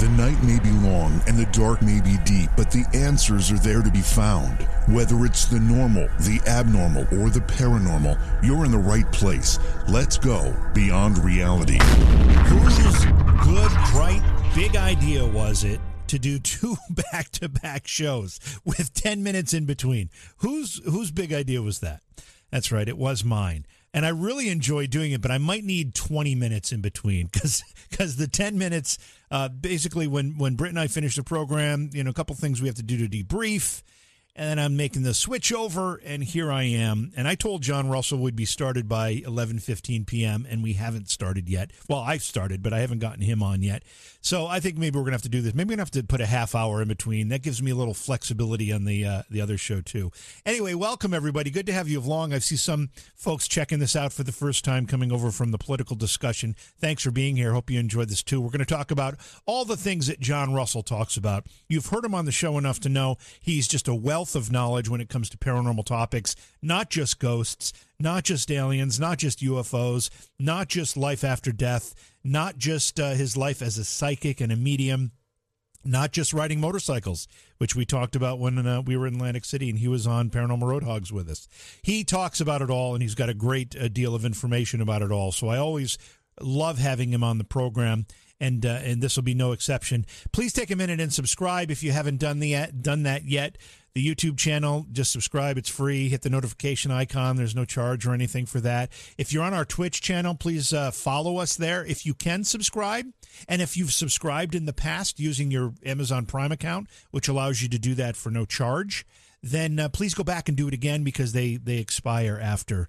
The night may be long and the dark may be deep, but the answers are there to be found. Whether it's the normal, the abnormal, or the paranormal, you're in the right place. Let's go beyond reality. Whose good, bright, big idea was it to do two back-to-back shows with 10 minutes in between? Whose whose big idea was that? That's right, it was mine. And I really enjoy doing it, but I might need 20 minutes in between because because the 10 minutes uh, basically when when Britt and I finish the program, you know, a couple things we have to do to debrief and then I'm making the switch over, and here I am. And I told John Russell we'd be started by 11:15 p.m., and we haven't started yet. Well, I've started, but I haven't gotten him on yet. So I think maybe we're gonna have to do this. Maybe we're gonna have to put a half hour in between. That gives me a little flexibility on the uh, the other show too. Anyway, welcome everybody. Good to have you along. I see some folks checking this out for the first time, coming over from the political discussion. Thanks for being here. Hope you enjoyed this too. We're going to talk about all the things that John Russell talks about. You've heard him on the show enough to know he's just a wealth of knowledge when it comes to paranormal topics, not just ghosts, not just aliens, not just UFOs, not just life after death, not just uh, his life as a psychic and a medium, not just riding motorcycles, which we talked about when uh, we were in Atlantic City and he was on Paranormal Roadhogs with us. He talks about it all and he's got a great uh, deal of information about it all. So I always love having him on the program and uh, and this will be no exception. Please take a minute and subscribe if you haven't done the done that yet. The YouTube channel, just subscribe. It's free. Hit the notification icon. There's no charge or anything for that. If you're on our Twitch channel, please uh, follow us there. If you can subscribe, and if you've subscribed in the past using your Amazon Prime account, which allows you to do that for no charge, then uh, please go back and do it again because they they expire after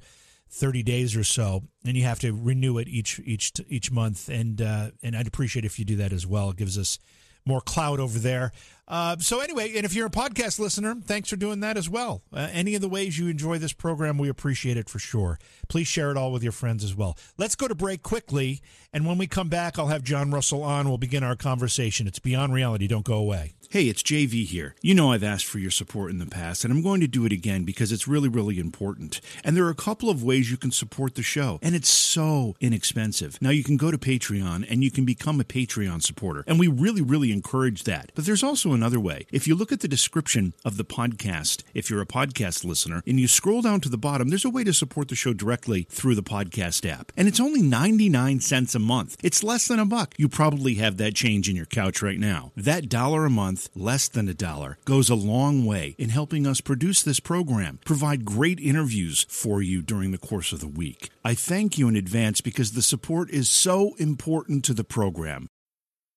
30 days or so and you have to renew it each each each month. And uh, and I'd appreciate if you do that as well. It gives us more cloud over there. Uh, so anyway and if you're a podcast listener thanks for doing that as well. Uh, any of the ways you enjoy this program we appreciate it for sure. Please share it all with your friends as well. Let's go to break quickly. And when we come back I'll have John Russell on. We'll begin our conversation. It's beyond reality. Don't go away Hey, it's JV here. You know I've asked for your support in the past, and I'm going to do it again because it's really, really important. And there are a couple of ways you can support the show, and it's so inexpensive. Now, you can go to Patreon and you can become a Patreon supporter, and we really, really encourage that. But there's also another way. If you look at the description of the podcast, if you're a podcast listener, and you scroll down to the bottom, there's a way to support the show directly through the podcast app. And it's only 99 cents a month. It's less than a buck. You probably have that change in your couch right now. That dollar a month less than a dollar, goes a long way in helping us produce this program, provide great interviews for you during the course of the week. I thank you in advance because the support is so important to the program.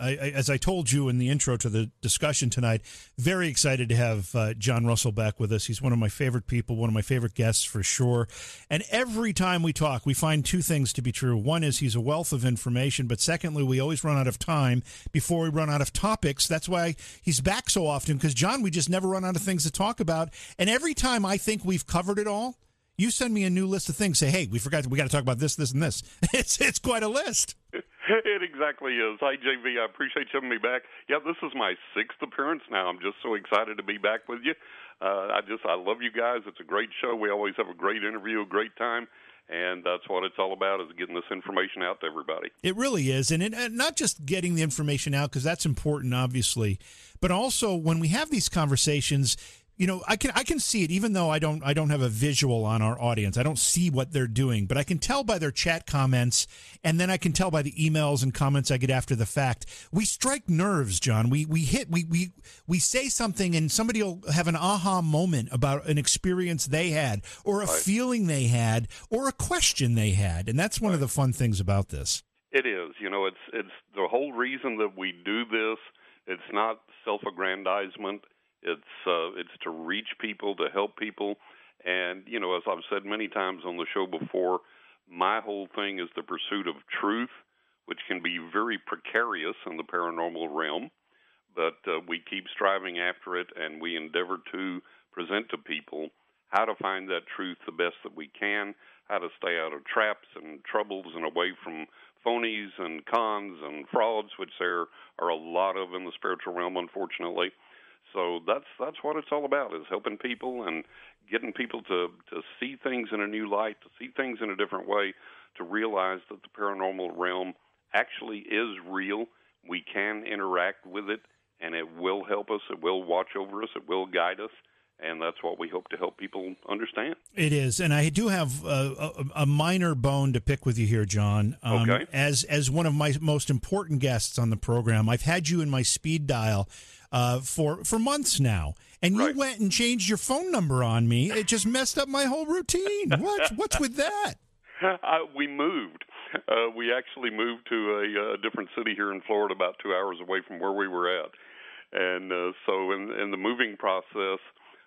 I, I, as I told you in the intro to the discussion tonight, very excited to have uh, John Russell back with us. He's one of my favorite people, one of my favorite guests for sure. And every time we talk, we find two things to be true. One is he's a wealth of information, but secondly, we always run out of time before we run out of topics. That's why he's back so often because, John, we just never run out of things to talk about. And every time I think we've covered it all, you send me a new list of things. Say, hey, we forgot. We got to talk about this, this, and this. It's it's quite a list. It exactly is. Hi, JV. I appreciate you having me back. Yeah, this is my sixth appearance now. I'm just so excited to be back with you. Uh, I just I love you guys. It's a great show. We always have a great interview, a great time and that's what it's all about is getting this information out to everybody it really is and, it, and not just getting the information out because that's important obviously but also when we have these conversations you know i can i can see it even though i don't i don't have a visual on our audience i don't see what they're doing but i can tell by their chat comments and then i can tell by the emails and comments i get after the fact we strike nerves john we we hit we we we say something and somebody will have an aha moment about an experience they had or a Right. feeling they had or a question they had and that's one of the fun things about this It is. You know, it's it's the whole reason that we do this. It's not self-aggrandizement. It's uh, it's to reach people, to help people, and you know, as I've said many times on the show before, my whole thing is the pursuit of truth, which can be very precarious in the paranormal realm. but uh, we keep striving after it, and we endeavor to present to people how to find that truth the best that we can, how to stay out of traps and troubles and away from phonies and cons and frauds, which there are a lot of in the spiritual realm, unfortunately. So that's that's what it's all about: is helping people and getting people to to see things in a new light, to see things in a different way, to realize that the paranormal realm actually is real. We can interact with it, and it will help us. It will watch over us. It will guide us and that's what we hope to help people understand. It is, and I do have a, a, a minor bone to pick with you here, John. Um, okay. As as one of my most important guests on the program, I've had you in my speed dial uh, for for months now, and you went and changed your phone number on me. It just messed up my whole routine. What what's with that? Uh, we moved. Uh, we actually moved to a, a different city here in Florida, about two hours away from where we were at, and uh, so in, in the moving process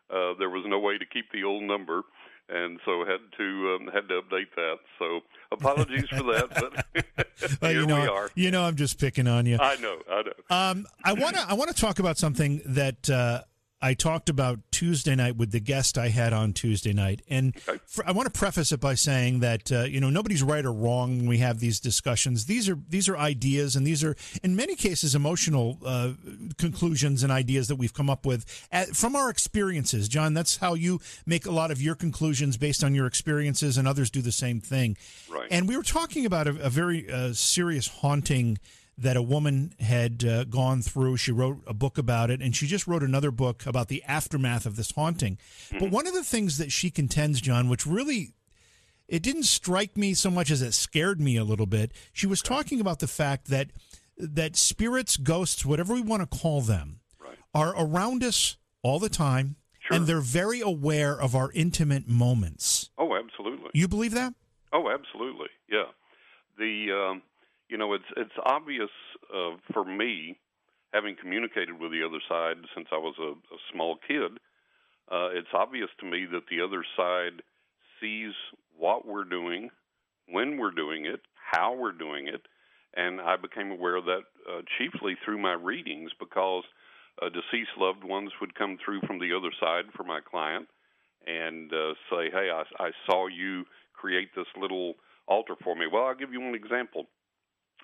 uh, there was no way to keep the old number, and so had to um, had to update that. So apologies for that, but well, here you know, we are. You know, I'm just picking on you. I know, I know. Um, I want to I want to talk about something that uh, I talked about Tuesday night with the guest I had on Tuesday night, and for, I want to preface it by saying that uh, you know nobody's right or wrong when we have these discussions. These are these are ideas, and these are in many cases emotional uh, conclusions and ideas that we've come up with at, from our experiences. John, that's how you make a lot of your conclusions based on your experiences, and others do the same thing. Right. And we were talking about a, a very uh, serious haunting that a woman had uh, gone through. She wrote a book about it, and she just wrote another book about the aftermath of this haunting. Mm-hmm. But one of the things that she contends, John, which really it didn't strike me so much as it scared me a little bit. She was talking about the fact that that spirits, ghosts, whatever we want to call them, right. are around us all the time, sure. and they're very aware of our intimate moments. Oh, absolutely. You believe that? Oh, absolutely. Yeah. The um, you know, it's it's obvious uh, for me, having communicated with the other side since I was a, a small kid. Uh, it's obvious to me that the other side sees what we're doing, when we're doing it, how we're doing it, and I became aware of that uh, chiefly through my readings because uh, deceased loved ones would come through from the other side for my client and uh, say, "Hey, I, I saw you create this little altar for me." Well, I'll give you one example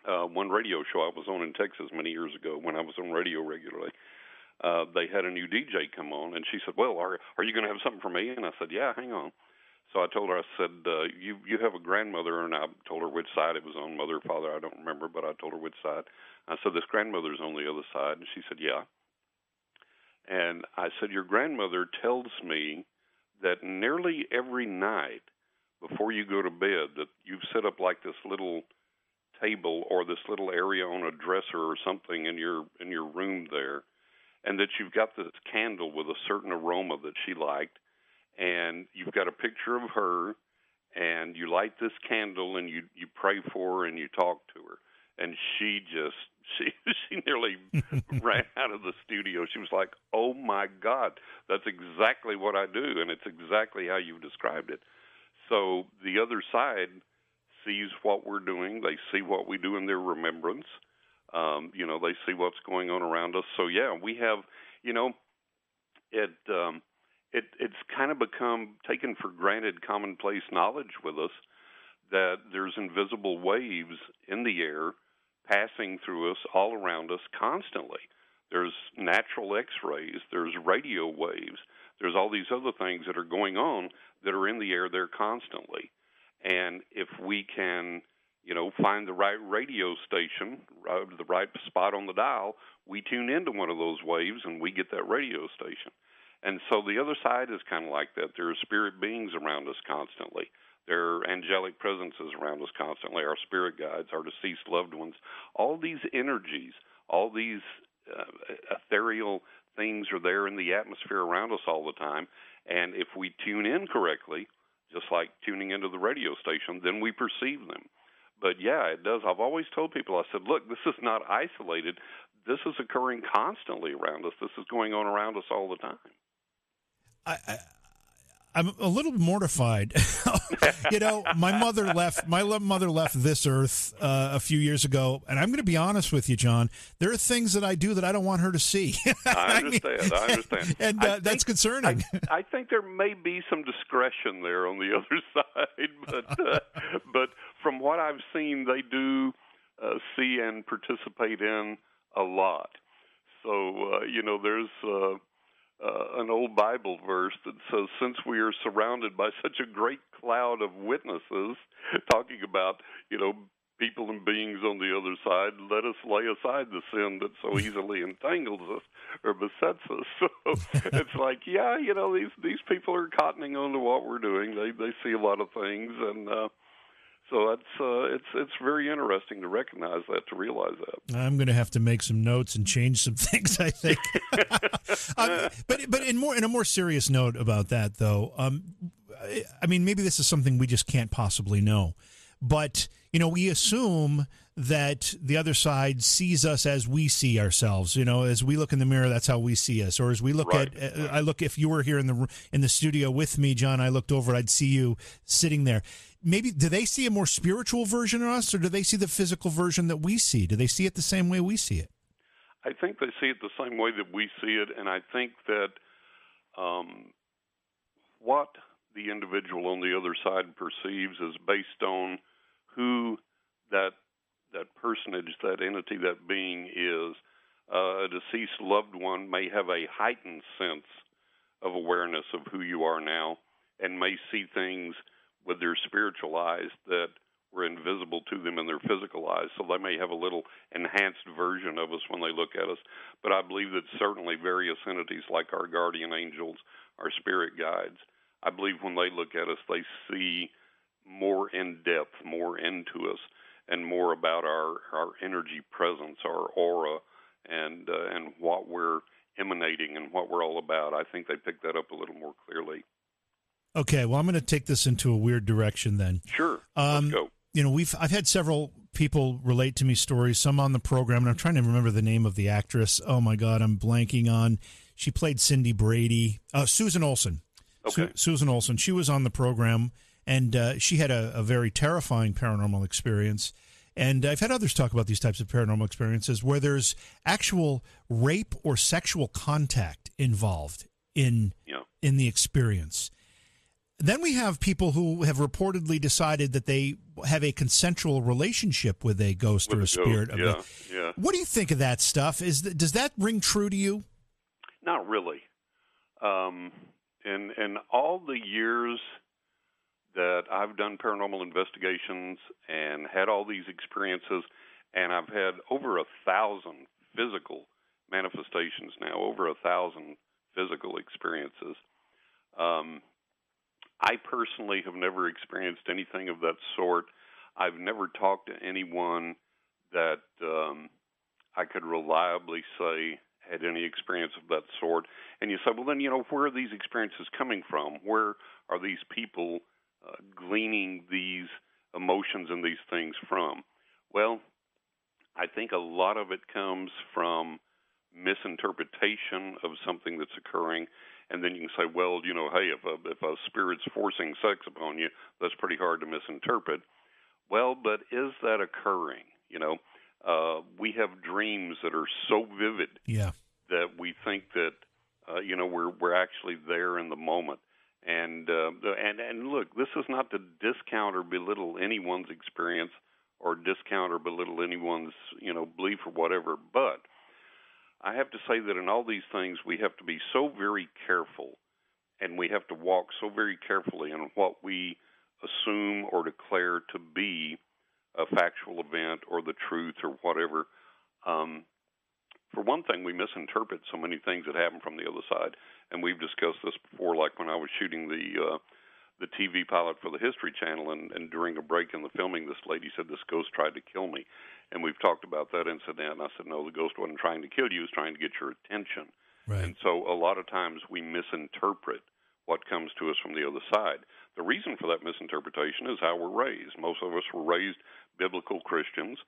uh, one radio show I was on in Texas many years ago when I was on radio regularly. Uh, they had a new DJ come on, and she said, "Well, are are you going to have something for me?" And I said, "Yeah, hang on." So I told her, I said, uh, "You you have a grandmother," and I told her which side it was on, mother, father, I don't remember, but I told her which side. I said, "This grandmother's on the other side," and she said, "Yeah." And I said, "Your grandmother tells me that nearly every night before you go to bed, that you've set up like this little." Table or this little area on a dresser or something in your in your room there and that you've got this candle with a certain aroma that she liked and you've got a picture of her and you light this candle and you you pray for her and you talk to her. And she just she she nearly ran out of the studio. She was like oh my god that's exactly what i do and it's exactly how you've described it. So the other side sees what we're doing. They see what we do in their remembrance. Um, you know, they see what's going on around us. So yeah, we have, you know, it um, it it's kind of become taken for granted, commonplace knowledge with us that there's invisible waves in the air passing through us all around us constantly. There's natural X-rays. There's radio waves. There's all these other things that are going on that are in the air there constantly. And if we can, you know, find the right radio station, right, the right spot on the dial, we tune into one of those waves and we get that radio station. And so the other side is kind of like that. There are spirit beings around us constantly. There are angelic presences around us constantly, our spirit guides, our deceased loved ones. All these energies, all these uh, ethereal things are there in the atmosphere around us all the time. And if we tune in correctly, just like tuning into the radio station, then we perceive them. But yeah, it does. I've always told people, I said, look, this is not isolated. This is occurring constantly around us. This is going on around us all the time. I, I, I'm a little mortified. you know, my mother left. My mother left this earth uh, a few years ago, and I'm going to be honest with you, John. There are things that I do that I don't want her to see. I understand. I, mean, I understand, and uh, think, that's concerning. I, I, think there may be some discretion there on the other side, but uh, but from what I've seen, they do uh, see and participate in a lot. So uh, you know, there's uh, an old Bible verse that says, "Since we are surrounded by such a great cloud of witnesses," talking about you know people and beings on the other side, let us lay aside the sin that so easily entangles us or besets us. So it's like, yeah, you know, these these people are cottoning on to what we're doing. They they see a lot of things, and uh, so it's uh, it's it's very interesting to recognize that, to realize that. I'm going to have to make some notes and change some things. I think. uh, but but in more in a more serious note about that, though, um, I mean, maybe this is something we just can't possibly know, but you know, we assume that the other side sees us as we see ourselves. You know, as we look in the mirror, that's how we see us. Or as we look right. at, uh, I look. If you were here in the in the studio with me, John, I looked over, I'd see you sitting there. Maybe do they see a more spiritual version of us, or do they see the physical version that we see? Do they see it the same way we see it? I think they see it the same way that we see it, and I think that um, what the individual on the other side perceives is based on who that that personage, that entity, that being is. Uh, a deceased loved one may have a heightened sense of awareness of who you are now, and may see things with their spiritual eyes that were invisible to them in their physical eyes. So they may have a little enhanced version of us when they look at us. But I believe that certainly various entities like our guardian angels, our spirit guides, I believe when they look at us, they see more in depth, more into us, and more about our, our energy presence, our aura, and uh, and what we're emanating and what we're all about. I think they pick that up a little more clearly. Okay, well, I'm going to take this into a weird direction then. Sure, um, let's go. You know, we've I've had several people relate to me stories. Some on the program, and I'm trying to remember the name of the actress. Oh my God, I'm blanking on. She played Cindy Brady. Uh, Susan Olsen. Okay. Su- Susan Olsen. She was on the program, and uh, she had a, a, very terrifying paranormal experience. And I've had others talk about these types of paranormal experiences where there's actual rape or sexual contact involved in yeah. in the experience. Then we have people who have reportedly decided that they have a consensual relationship with a ghost with or a, spirit. Ghost. yeah, the, yeah. What do you think of that stuff? Is does that ring true to you? Not really. Um, in in all the years that I've done paranormal investigations and had all these experiences, and I've had over a thousand physical manifestations now, over a thousand physical experiences. Um, I personally have never experienced anything of that sort. I've never talked to anyone that um, I could reliably say had any experience of that sort. And you say, well, then, you know, where are these experiences coming from? Where are these people uh, gleaning these emotions and these things from? Well, I think a lot of it comes from misinterpretation of something that's occurring and then you can say, well, you know, hey, if a, if a spirit's forcing sex upon you, that's pretty hard to misinterpret. Well, but is that occurring? You know, uh, we have dreams that are so vivid yeah. that we think that uh, you know we're we're actually there in the moment. And uh, and and look, this is not to discount or belittle anyone's experience or discount or belittle anyone's you know belief or whatever, but I have to say that in all these things, we have to be so very careful and we have to walk so very carefully in what we assume or declare to be a factual event or the truth or whatever. Um, for one thing, we misinterpret so many things that happen from the other side, and we've discussed this before. Like when I was shooting the uh, the TV pilot for the History Channel, and, and during a break in the filming, this lady said this ghost tried to kill me, and we've talked about that incident. And I said, no, the ghost wasn't trying to kill you; it was trying to get your attention. Right. And so, a lot of times, we misinterpret what comes to us from the other side. The reason for that misinterpretation is how we're raised. Most of us were raised biblical Christians,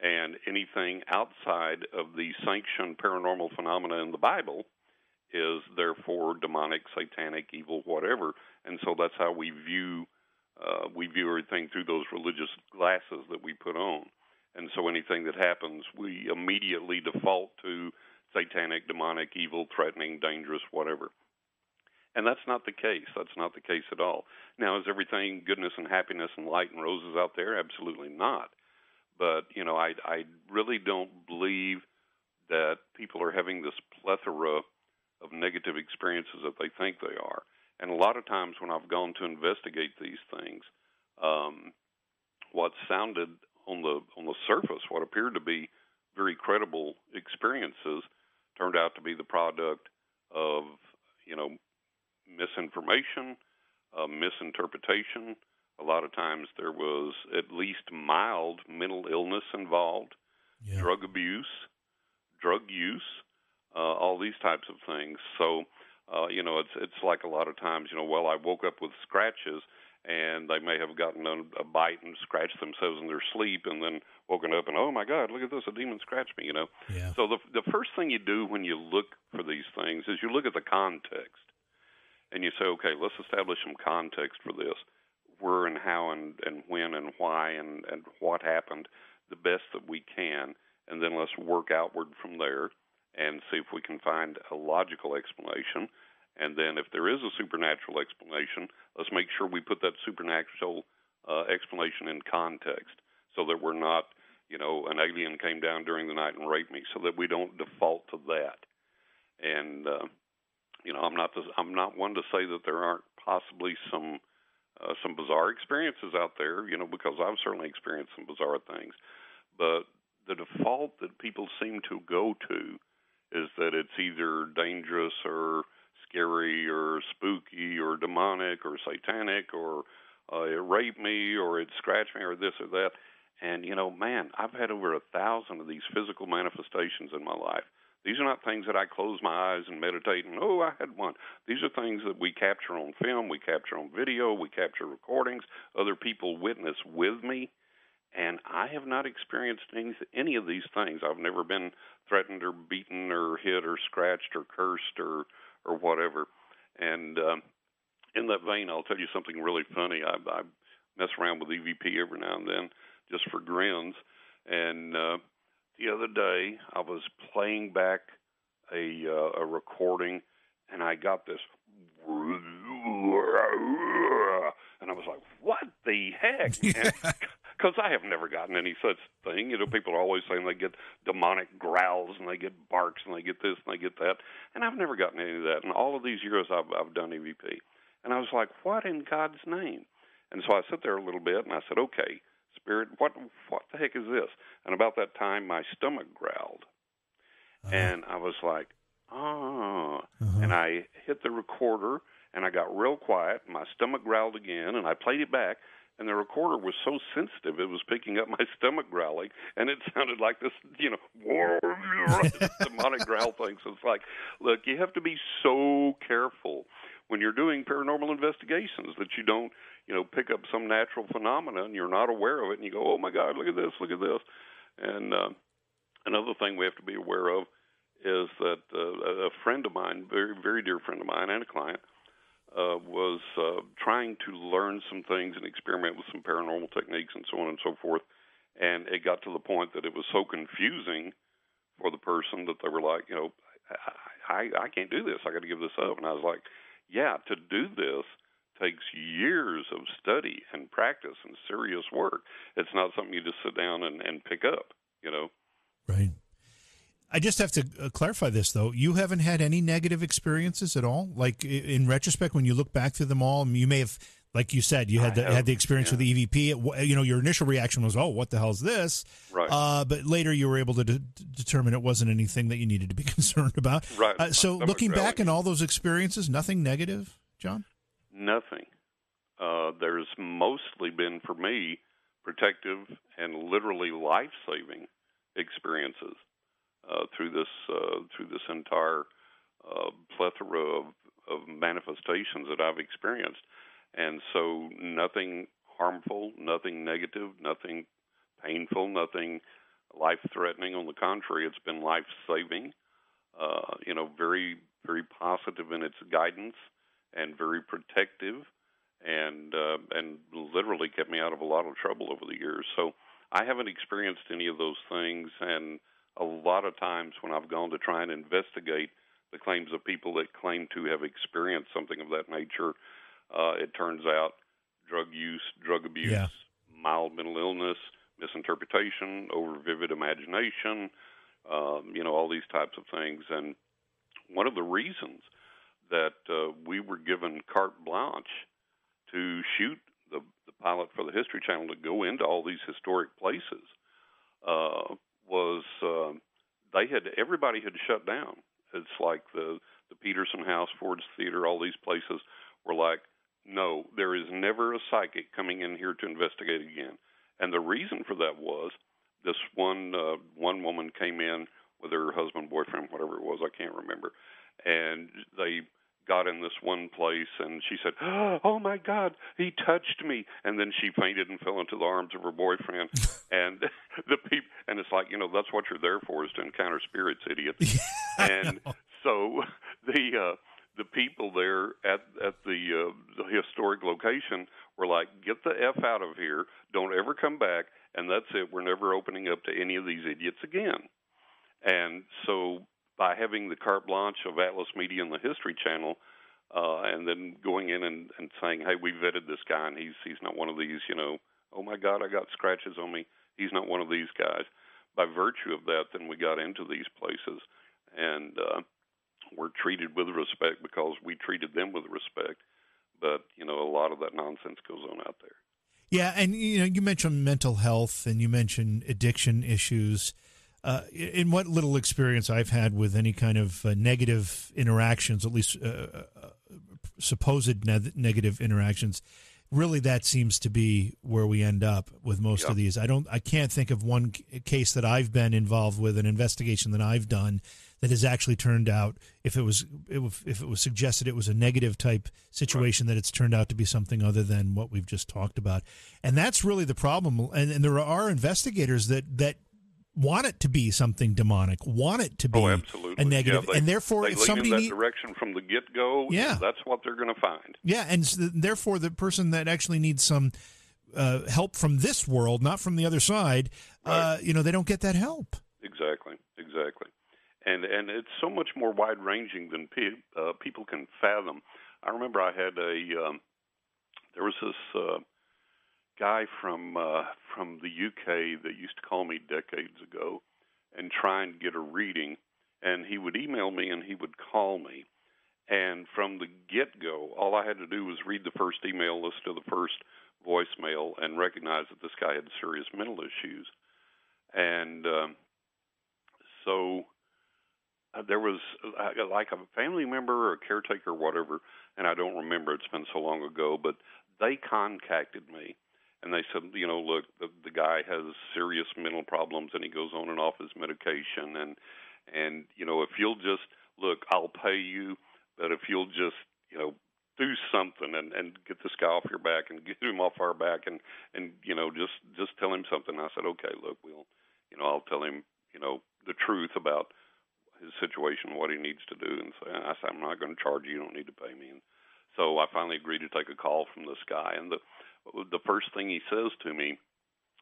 and anything outside of the sanctioned paranormal phenomena in the Bible is therefore demonic, satanic, evil, whatever, and so that's how we view uh, we view everything through those religious glasses that we put on. And so anything that happens, we immediately default to satanic, demonic, evil, threatening, dangerous, whatever. And that's not the case. That's not the case at all. Now, is everything goodness and happiness and light and roses out there? Absolutely not. But you know, I I really don't believe that people are having this plethora of negative experiences that they think they are. And a lot of times when I've gone to investigate these things, um, what sounded on the on the surface, what appeared to be very credible experiences, turned out to be the product of you know misinformation, uh, misinterpretation. A lot of times there was at least mild mental illness involved, yeah. drug abuse, drug use, uh, all these types of things. So, uh, you know, it's it's like a lot of times, you know, well, I woke up with scratches, and they may have gotten a, a bite and scratched themselves in their sleep, and then woken up and oh my God, look at this, a demon scratched me, you know. Yeah. So the the first thing you do when you look for these things is you look at the context and you say, okay, let's establish some context for this, where and how and, and when and why and, and what happened, the best that we can, and then let's work outward from there and see if we can find a logical explanation. And then, if there is a supernatural explanation, let's make sure we put that supernatural uh, explanation in context so that we're not, you know, an alien came down during the night and raped me, so that we don't default to that. And uh, you know, I'm not I'm not one to say that there aren't possibly some uh, some bizarre experiences out there, you know, because I've certainly experienced some bizarre things. But the default that people seem to go to is that it's either dangerous or scary or spooky or demonic or satanic or uh, it raped me or it scratched me or this or that. And you know, man, I've had over a thousand of these physical manifestations in my life. These are not things that I close my eyes and meditate and, oh, I had one. These are things that we capture on film, we capture on video, we capture recordings, other people witness with me. And I have not experienced any, any of these things. I've never been threatened or beaten or hit or scratched or cursed or, or whatever. And um, in that vein, I'll tell you something really funny. I, I mess around with EVP every now and then just for grins. And uh, the other day I was playing back a uh, a recording, and I got this, and I was like, "What the heck?" Because I have never gotten any such thing. You know, people are always saying they get demonic growls and they get barks and they get this and they get that, and I've never gotten any of that. And all of these years I've I've done EVP, and I was like, "What in God's name?" And so I sat there a little bit, and I said, "Okay." Spirit, what what the heck is this? And about that time, my stomach growled, uh-huh. and I was like, ah. Uh-huh. And I hit the recorder, and I got real quiet. My stomach growled again, and I played it back. And the recorder was so sensitive; it was picking up my stomach growling, and it sounded like this, you know, demonic growl thing. So it's like, look, you have to be so careful when you're doing paranormal investigations that you don't you know pick up some natural phenomenon and you're not aware of it and you go oh my god look at this look at this and uh, another thing we have to be aware of is that uh, a friend of mine very very dear friend of mine and a client uh, was uh, trying to learn some things and experiment with some paranormal techniques and so on and so forth and it got to the point that it was so confusing for the person that they were like you know I, I, I can't do this. I got to give this up. And I was like, yeah, to do this takes years of study and practice and serious work. It's not something you just sit down and, and pick up, you know. Right. I just have to uh, clarify this though. You haven't had any negative experiences at all. Like in retrospect, when you look back through them all, you may have, like you said, you had the, had the experience yeah. with the EVP. You know, your initial reaction was, "Oh, what the hell is this?" Right. Uh, but later, you were able to de- determine it wasn't anything that you needed to be concerned about. Right. Uh, so, looking back in all those experiences, nothing negative, John. Nothing. Uh, there's mostly been for me protective and literally life saving experiences uh, through this uh, through this entire uh, plethora of, of manifestations that I've experienced, and so nothing harmful, nothing negative, nothing painful, nothing life threatening. On the contrary, it's been life saving. uh, you know, very very positive in its guidance and very protective, and uh, and literally kept me out of a lot of trouble over the years. So I haven't experienced any of those things, and a lot of times when I've gone to try and investigate the claims of people that claim to have experienced something of that nature, uh, it turns out drug use, drug abuse, Yeah. mild mental illness, misinterpretation, over vivid imagination, um, you know, all these types of things. And one of the reasons that uh, we were given carte blanche to shoot the, the pilot for the History Channel to go into all these historic places uh, was uh, they had everybody had shut down. It's like the the Petersen House, Ford's Theater, all these places were like, no, there is never a psychic coming in here to investigate again. And the reason for that was this one uh, one woman came in with her husband, boyfriend, whatever it was, I can't remember, and they got in this one place and she said, "Oh my God, he touched me!" And then she fainted and fell into the arms of her boyfriend. and the people, and it's like you know that's what you're there for is to encounter spirits, idiots. and so the uh, the people there at at the uh, the historic location were like, "Get the f out of here! Don't ever come back!" And that's it. We're never opening up to any of these idiots again. And so by having the carte blanche of Atlas Media and the History Channel, uh, and then going in and, and saying, "Hey, we vetted this guy, and he's he's not one of these," you know. Oh my God, I got scratches on me. He's not one of these guys. By virtue of that, then we got into these places, and uh, we're treated with respect because we treated them with respect. But you know, a lot of that nonsense goes on out there. Yeah, and you know, you mentioned mental health and you mentioned addiction issues. Uh, in what little experience I've had with any kind of uh, negative interactions, at least uh, uh, supposed ne- negative interactions, really that seems to be where we end up with most Yeah. of these. I don't, I can't think of one c- case that I've been involved with, an investigation that I've done that has actually turned out, if it was, if it was suggested it was a negative type situation, that it's turned out to be something other than what we've just talked about, and that's really the problem. And, and there are investigators that that want it to be something demonic, want it to be Oh, absolutely. a negative, Yeah, they- and therefore, if somebody in that need, direction from the get go, Yeah. that's what they're going to find. yeah, and s- therefore the person that actually needs some uh, help from this world, not from the other side, uh, you know, they don't get that help. Exactly, exactly, and and it's so much more wide ranging than pe- uh, people can fathom. I remember I had a um, there was this uh, guy from uh, from the UK that used to call me decades ago and try and get a reading, and he would email me and he would call me. And from the get go, all I had to do was read the first email, listen to the first voicemail, and recognize that this guy had serious mental issues. And um, so uh, there was uh, like a family member or a caretaker or whatever, and I don't remember. It's been so long ago, but they contacted me and they said, you know, look, the, the guy has serious mental problems and he goes on and off his medication, and and you know, if you'll just look, I'll pay you, but if you'll just, you know, do something and and get this guy off your back and get him off our back and and you know just just tell him something. I said, okay, look, we'll, you know, I'll tell him, you know, the truth about his situation, what he needs to do, and so I said, I'm not going to charge you. You don't need to pay me. And so I finally agreed to take a call from this guy, and the the first thing he says to me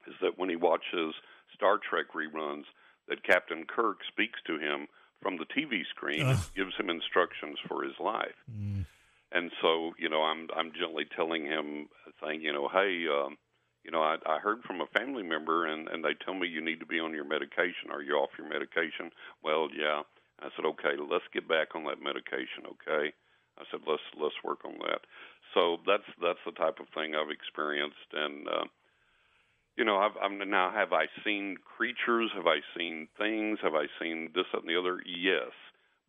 is that when he watches Star Trek reruns, that Captain Kirk speaks to him from the TV screen and Ugh. gives him instructions for his life. Mm. And so, you know, I'm I'm gently telling him, saying, you know, hey, um, you know, I, I heard from a family member, and and they tell me you need to be on your medication. Are you off your medication? Well, yeah. I said, okay, let's get back on that medication, okay? I said, let's let's work on that. So that's that's the type of thing I've experienced, and uh, you know, I've, I'm now have I seen creatures? Have I seen things? Have I seen this that, and the other? Yes,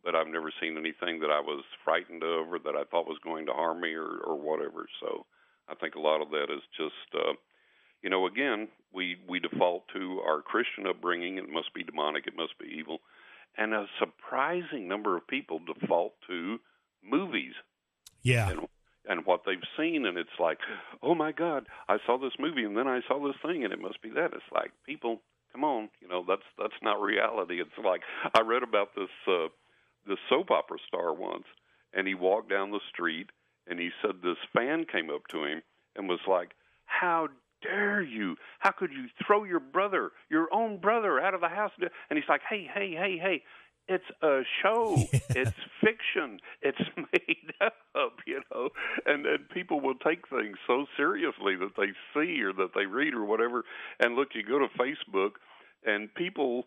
but I've never seen anything that I was frightened of or that I thought was going to harm me or or whatever. So I think a lot of that is just. Uh, you know, again, we we default to our Christian upbringing. It must be demonic. It must be evil, and a surprising number of people default to movies Yeah, and and what they've seen, and it's like, oh my God, I saw this movie, and then I saw this thing, and it must be that. It's like people, come on, you know, that's that's not reality. It's like I read about this uh, the soap opera star once, and he walked down the street, and he said this fan came up to him and was like, "How dare you? How could you throw your brother, your own brother, out of the house?" And he's like, "Hey, hey, hey, hey." It's a show. Yeah. It's fiction. It's made up, you know. And and people will take things so seriously that they see or that they read or whatever. And look, you go to Facebook, and people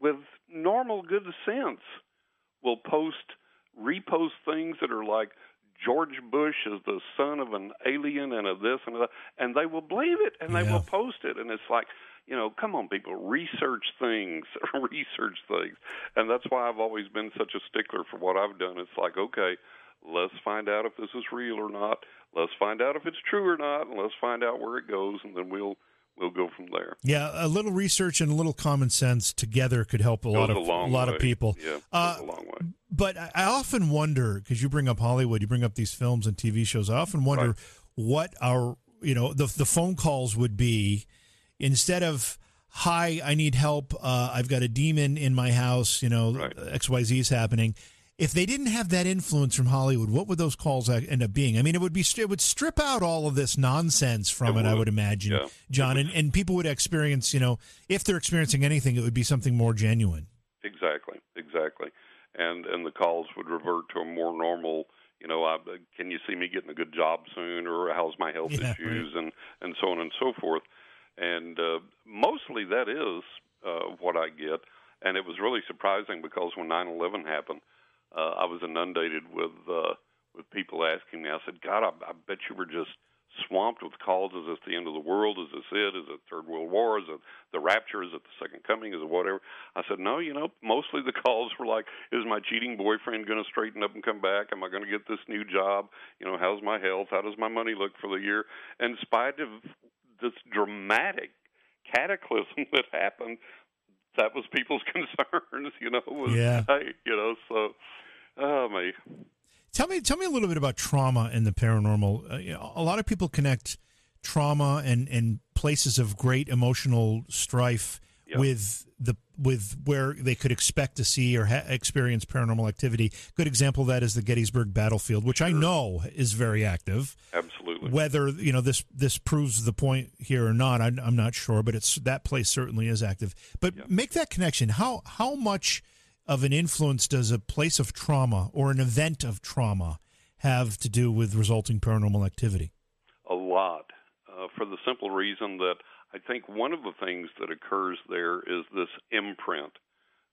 with normal good sense will post repost things that are like George Bush is the son of an alien and of this and of that, and they will believe it and yeah. they will post it, and it's like, you know, come on, people, research things, research things, and that's why I've always been such a stickler for what I've done. It's like, okay, let's find out if this is real or not. Let's find out if it's true or not, and let's find out where it goes, and then we'll we'll go from there. Yeah, a little research and a little common sense together could help a lot of a, a lot way. of people. Yeah, uh, a long way. But I often wonder because you bring up Hollywood, you bring up these films and TV shows. I often wonder right. what our you know the the phone calls would be instead of hi i need help uh, i've got a demon in my house you know right. xyz is happening if they didn't have that influence from Hollywood, what would those calls end up being? I mean, it would be it would strip out all of this nonsense from it. it I would imagine, yeah. John, and, and people would experience, you know, if they're experiencing anything, it would be something more genuine. Exactly, exactly, and and the calls would revert to a more normal. You know, I, can you see me getting a good job soon, or how's my health yeah, issues, right. and and so on and so forth. And uh, mostly that is uh, what I get. And it was really surprising because when 9/11 happened uh, I was inundated with uh, with people asking me. I said, God, I, I bet you were just swamped with calls. Is this the end of the world? Is this it? Is it Third World War? Is it the rapture? Is it the Second Coming? Is it whatever? I said, no. You know, mostly the calls were like, is my cheating boyfriend going to straighten up and come back? Am I going to get this new job? You know, how's my health? How does my money look for the year? In spite of this dramatic cataclysm that happened, that was people's concerns. You know, was, yeah. Hey, you know, so oh my. Tell me, tell me a little bit about trauma and the paranormal. Uh, you know, a lot of people connect trauma and and places of great emotional strife yep. with the with where they could expect to see or ha- experience paranormal activity. Good example of that is the Gettysburg battlefield, which. I know is very active. Absolutely. Whether you know this this proves the point here or not, I'm, I'm not sure, but it's that place certainly is active. But yep. make that connection. How how much of an influence does a place of trauma or an event of trauma have to do with resulting paranormal activity? A lot, uh, for the simple reason that I think one of the things that occurs there is this imprint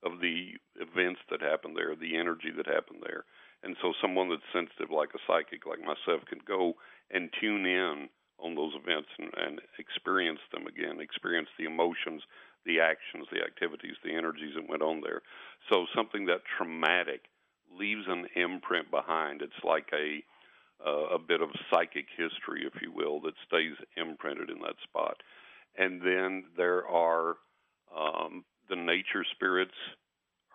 of the events that happen there, the energy that happened there. And so someone that's sensitive, like a psychic like myself, can go and tune in on those events and, and experience them again, experience the emotions, the actions, the activities, the energies that went on there. So something that traumatic leaves an imprint behind. It's like a uh, a bit of psychic history, if you will, that stays imprinted in that spot. And then there are um, the nature spirits,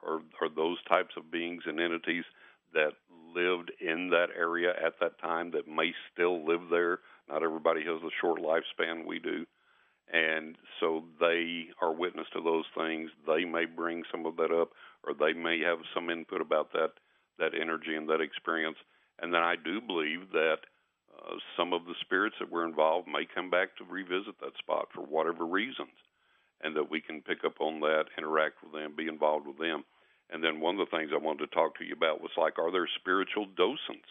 or, or those types of beings and entities that lived in that area at that time that may still live there. Not everybody has the short lifespan we do and so they are witness to those things. They may bring some of that up, or they may have some input about that that energy and that experience. And then I do believe that uh, some of the spirits that were involved may come back to revisit that spot for whatever reasons, and that we can pick up on that, interact with them, be involved with them. And then one of the things I wanted to talk to you about was like, are there spiritual docents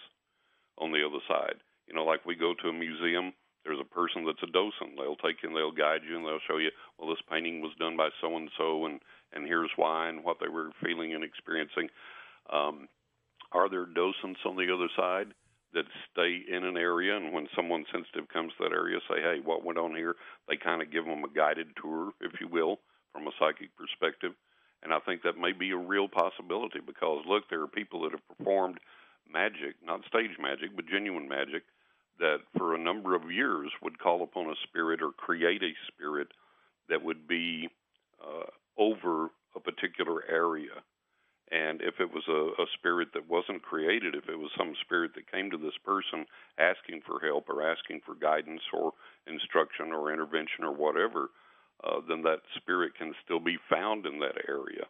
on the other side? You know, like we go to a museum there's a person that's a docent. They'll take you and they'll guide you and they'll show you, well, this painting was done by so and so, and and here's why and what they were feeling and experiencing. Um, are there docents on the other side that stay in an area, and when someone sensitive comes to that area, say, hey, what went on here? They kind of give them a guided tour, if you will, from a psychic perspective. And I think that may be a real possibility because, look, there are people that have performed magic, not stage magic, but genuine magic, that for a number of years would call upon a spirit or create a spirit that would be uh, over a particular area. And if it was a, a spirit that wasn't created, if it was some spirit that came to this person asking for help or asking for guidance or instruction or intervention or whatever, uh, then that spirit can still be found in that area.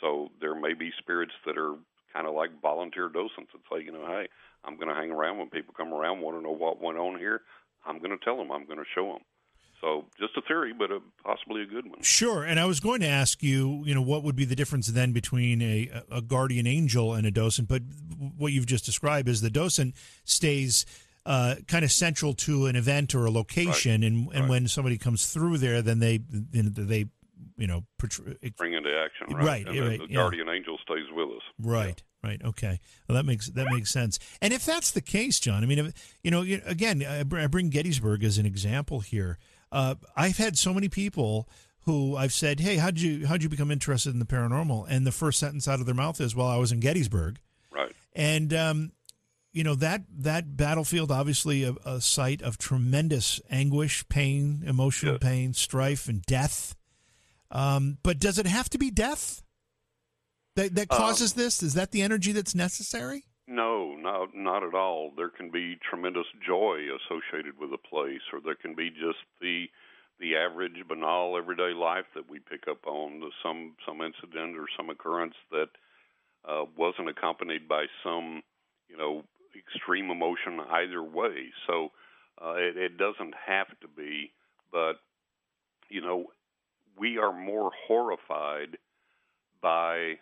So there may be spirits that are kind of like volunteer docents that say, you know, hey, I'm going to hang around when people come around, want to know what went on here. I'm going to tell them. I'm going to show them. So just a theory, but a, possibly a good one. Sure. And I was going to ask you, you know, what would be the difference then between a, a guardian angel and a docent? But what you've just described is the docent stays uh, kind of central to an event or a location, right. and and right. when somebody comes through there, then they they you know bring into action right. Right. Right the yeah. guardian angel stays with us. Right. Yeah. Right. Okay. Well, that makes that makes sense. And if that's the case, John, I mean, if, you know, again, I bring Gettysburg as an example here. Uh, I've had so many people who I've said, "Hey, how'd you how'd you become interested in the paranormal?" And the first sentence out of their mouth is, "Well, I was in Gettysburg." Right. And um, you know that that battlefield, obviously, a, a site of tremendous anguish, pain, emotional yes. pain, strife, and death. Um, but does it have to be death that that causes um, this? Is that the energy that's necessary? No, not not at all. There can be tremendous joy associated with a place, or there can be just the the average, banal, everyday life that we pick up on. Some some incident or some occurrence that uh, wasn't accompanied by some, you know, extreme emotion either way. So uh, it, it doesn't have to be, but you know, we are more horrified by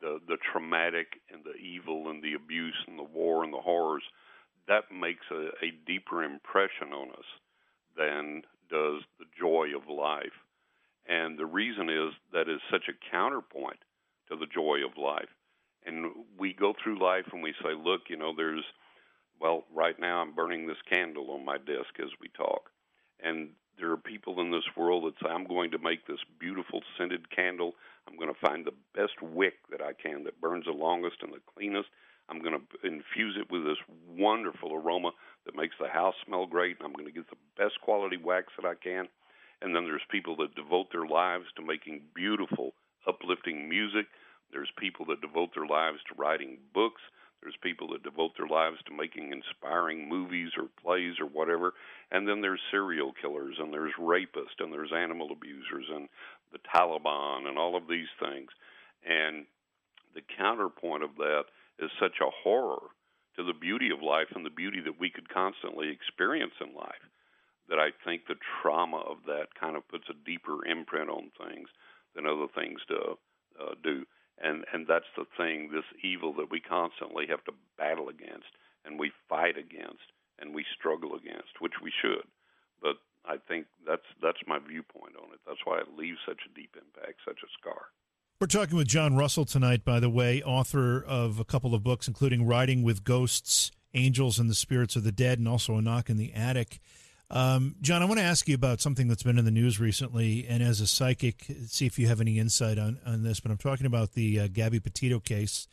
the the traumatic and the evil and the abuse and the war and the horrors, that makes a, a deeper impression on us than does the joy of life. And the reason is that is such a counterpoint to the joy of life. And we go through life and we say, look, you know, there's, well, right now I'm burning this candle on my desk as we talk. And there are people in this world that say, I'm going to make this beautiful scented candle. I'm going to find the best wick that I can that burns the longest and the cleanest. I'm going to infuse it with this wonderful aroma that makes the house smell great. And I'm going to get the best quality wax that I can. And then there's people that devote their lives to making beautiful, uplifting music. There's people that devote their lives to writing books. There's people that devote their lives to making inspiring movies or plays or whatever. And then there's serial killers and there's rapists and there's animal abusers and the Taliban and all of these things. And the counterpoint of that is such a horror to the beauty of life and the beauty that we could constantly experience in life that I think the trauma of that kind of puts a deeper imprint on things than other things do. Uh, do and and that's the thing this evil that we constantly have to battle against and we fight against and we struggle against which we should. But i think that's that's my viewpoint on it. That's why it leaves such a deep impact such a scar. We're talking with john russell tonight by the way author of a couple of books including riding with ghosts angels and the spirits of the dead and also a knock in the attic um, John, I want to ask you about something that's been in the news recently, and as a psychic, see if you have any insight on, on this. But I'm talking about the uh, Gabby Petito case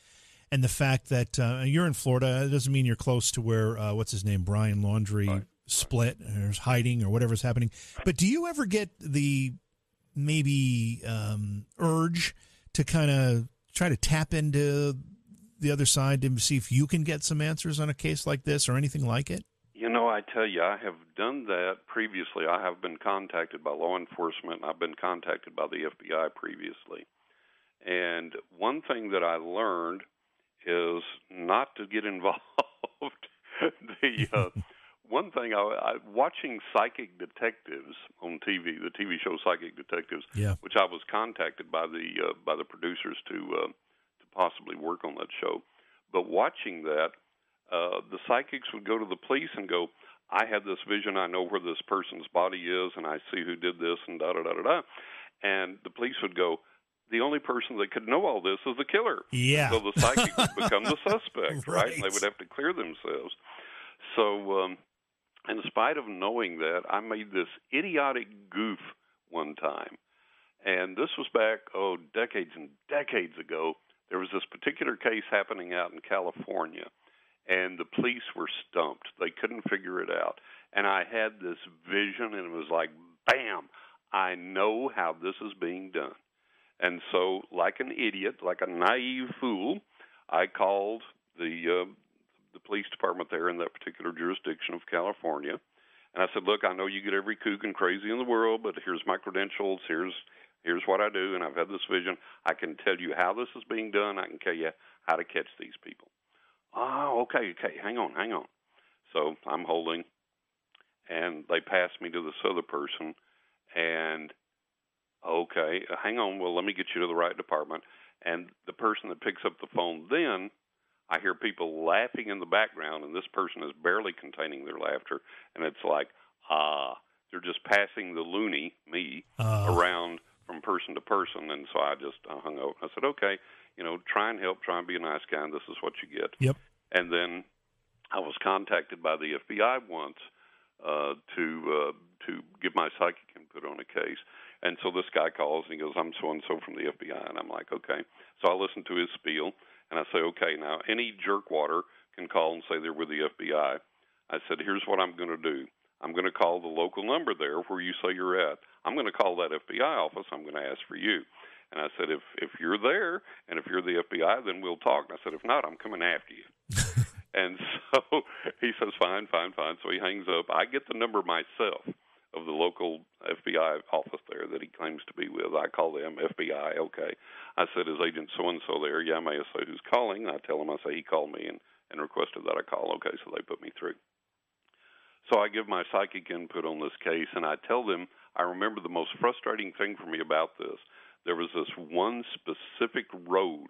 and the fact that uh, you're in Florida. It doesn't mean you're close to where, uh, what's his name, Brian Laundrie right. split or is hiding or whatever's happening. But do you ever get the maybe um, urge to kind of try to tap into the other side to see if you can get some answers on a case like this or anything like it? I tell you, I have done that previously. I have been contacted by law enforcement. I've been contacted by the FBI previously. And one thing that I learned is not to get involved. the uh, one thing I, I watching Psychic Detectives on TV, the TV show Psychic Detectives, yeah. which I was contacted by the uh, by the producers to uh, to possibly work on that show. But watching that, uh, the psychics would go to the police and go, I had this vision, I know where this person's body is, and I see who did this, and da da da da da. And the police would go, the only person that could know all this is the killer. Yeah. So the psychic would become the suspect, right. right? And they would have to clear themselves. So, um, in spite of knowing that, I made this idiotic goof one time. And this was back, oh, decades and decades ago. There was this particular case happening out in California and the police were stumped. They couldn't figure it out. And I had this vision, and it was like, bam, I know how this is being done. And so, like an idiot, like a naive fool, I called the uh, the police department there in that particular jurisdiction of California, and I said, "Look, I know you get every kook and crazy in the world, but here's my credentials. Here's Here's what I do, and I've had this vision. I can tell you how this is being done. I can tell you how to catch these people. Oh, okay, okay. Hang on, hang on. So I'm holding, and they pass me to this other person, and okay, hang on. Well, let me get you to the right department. And the person that picks up the phone then I hear people laughing in the background, and this person is barely containing their laughter, and it's like, ah, they're just passing the loony, me, uh. around from person to person, and so I just uh, hung up. I said, okay, you know, try and help, try and be a nice guy, and this is what you get. Yep. And then I was contacted by the FBI once uh, to uh, to give my psychic input on a case. And so this guy calls and he goes, I'm so and so from the FBI. And I'm like, okay. So I listen to his spiel and I say, okay, now any jerkwater can call and say they're with the FBI. I said, here's what I'm going to do. I'm going to call the local number there where you say you're at. I'm going to call that FBI office. I'm going to ask for you. And I said, if if you're there and if you're the FBI, then we'll talk. And I said, if not, I'm coming after you. and so he says, fine, fine, fine. So he hangs up. I get the number myself of the local FBI office there that he claims to be with. I call them FBI. Okay. I said, is agent so and so there? Yeah, may I say who's calling? I tell him, I say he called me and, and requested that I call. Okay, so they put me through. So I give my psychic input on this case, and I tell them I remember the most frustrating thing for me about this. There was this one specific road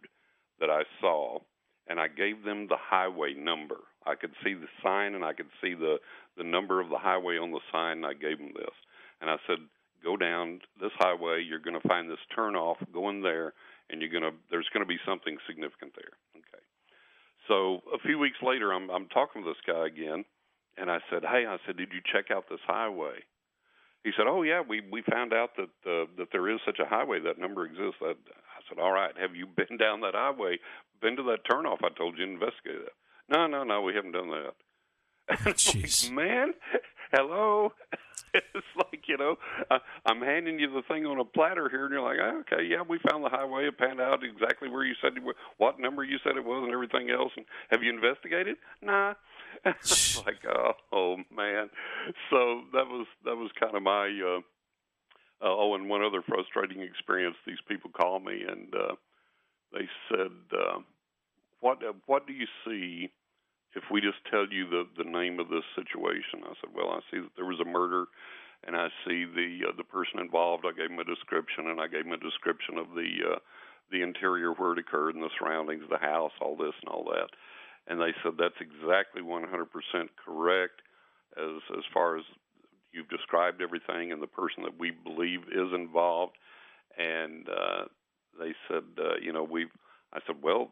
that I saw, and I gave them the highway number. I could see the sign, and I could see the the number of the highway on the sign, and I gave them this. And I said, go down this highway. You're going to find this turnoff. Go in there, and you're going to. There's going to be something significant there. Okay. So a few weeks later, I'm I'm talking to this guy again, and I said, hey, I said, did you check out this highway? He said, oh yeah, we we found out that uh, that there is such a highway. That number exists. That I said, all right. Have you been down that highway? Been to that turnoff? I told you to investigate that. No, no, no, we haven't done that. Jeez. like, man, hello. it's like you know, uh, I'm handing you the thing on a platter here, and you're like, oh, okay, yeah, we found the highway. It panned out exactly where you said, it what number you said it was, and everything else. And have you investigated? Nah. like, oh, oh man. So that was that was kind of my. Uh, uh, oh, and one other frustrating experience. These people call me and uh, they said, uh, "What what do you see if we just tell you the the name of this situation?" I said, "Well, I see that there was a murder, and I see the uh, the person involved. I gave him a description, and I gave him a description of the uh, the interior where it occurred and the surroundings the house, all this and all that." And they said that's exactly 100% correct as as far as you've described everything and the person that we believe is involved. And uh, they said, uh, you know, we've. I said, well,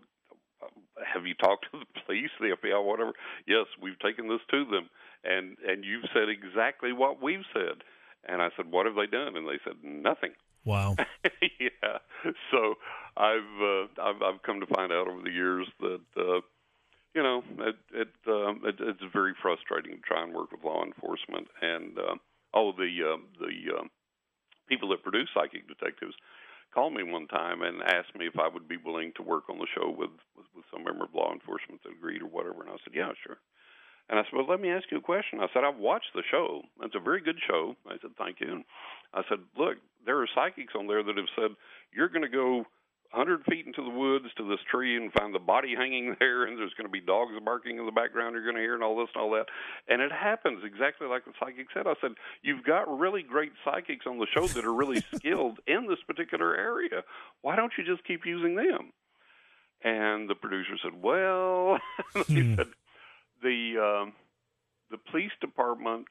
have you talked to the police, the FBI, whatever? Yes, we've taken this to them, and and you've said exactly what we've said. And I said, what have they done? And they said nothing. Wow. yeah. So I've, uh, I've I've come to find out over the years that uh, you know it it, um, it it's very frustrating to try and work with law enforcement and uh, oh the uh, the uh, people that produce psychic detectives called me one time and asked me if I would be willing to work on the show with, with, with some member of law enforcement that agreed or whatever. And I said, yeah, sure. And I said, well, let me ask you a question. I said, I've watched the show. It's a very good show. I said, thank you. And I said, look, there are psychics on there that have said, you're going to go 100 feet into the woods to this tree and find the body hanging there, and there's going to be dogs barking in the background you're going to hear, and all this and all that. And it happens exactly like the psychic said. I said, You've got really great psychics on the show that are really skilled in this particular area. Why don't you just keep using them? And the producer said, Well, he hmm. said, the, um, the police department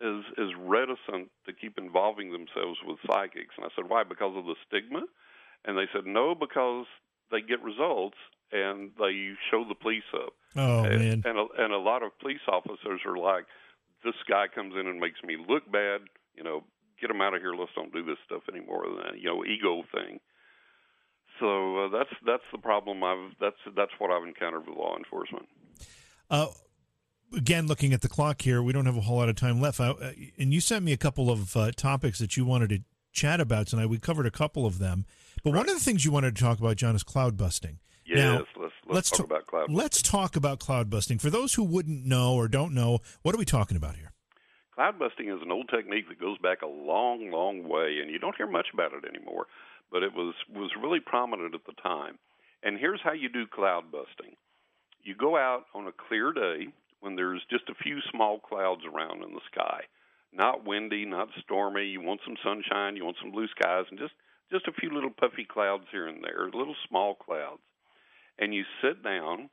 is is reticent to keep involving themselves with psychics. And I said, Why? Because of the stigma? And they said no because they get results and they show the police up. Oh and, man! And a, and a lot of police officers are like, this guy comes in and makes me look bad. You know, get him out of here. Let's don't do this stuff anymore. You know, ego thing. So uh, that's that's the problem. I've that's that's what I've encountered with law enforcement. Uh, again, looking at the clock here, we don't have a whole lot of time left. I, uh, and you sent me a couple of uh, topics that you wanted to chat about tonight. We covered a couple of them. But right. one of the things you wanted to talk about, John, is cloud busting. Yes, now, let's, let's, let's talk about cloud busting. Let's talk about cloud busting. For those who wouldn't know or don't know, what are we talking about here? cloud busting is an old technique that goes back a long, long way, and you don't hear much about it anymore. But it was was really prominent at the time. And here's how you do cloud busting: you go out on a clear day when there's just a few small clouds around in the sky, not windy, not stormy. You want some sunshine, you want some blue skies, and just just a few little puffy clouds here and there, little small clouds. And you sit down,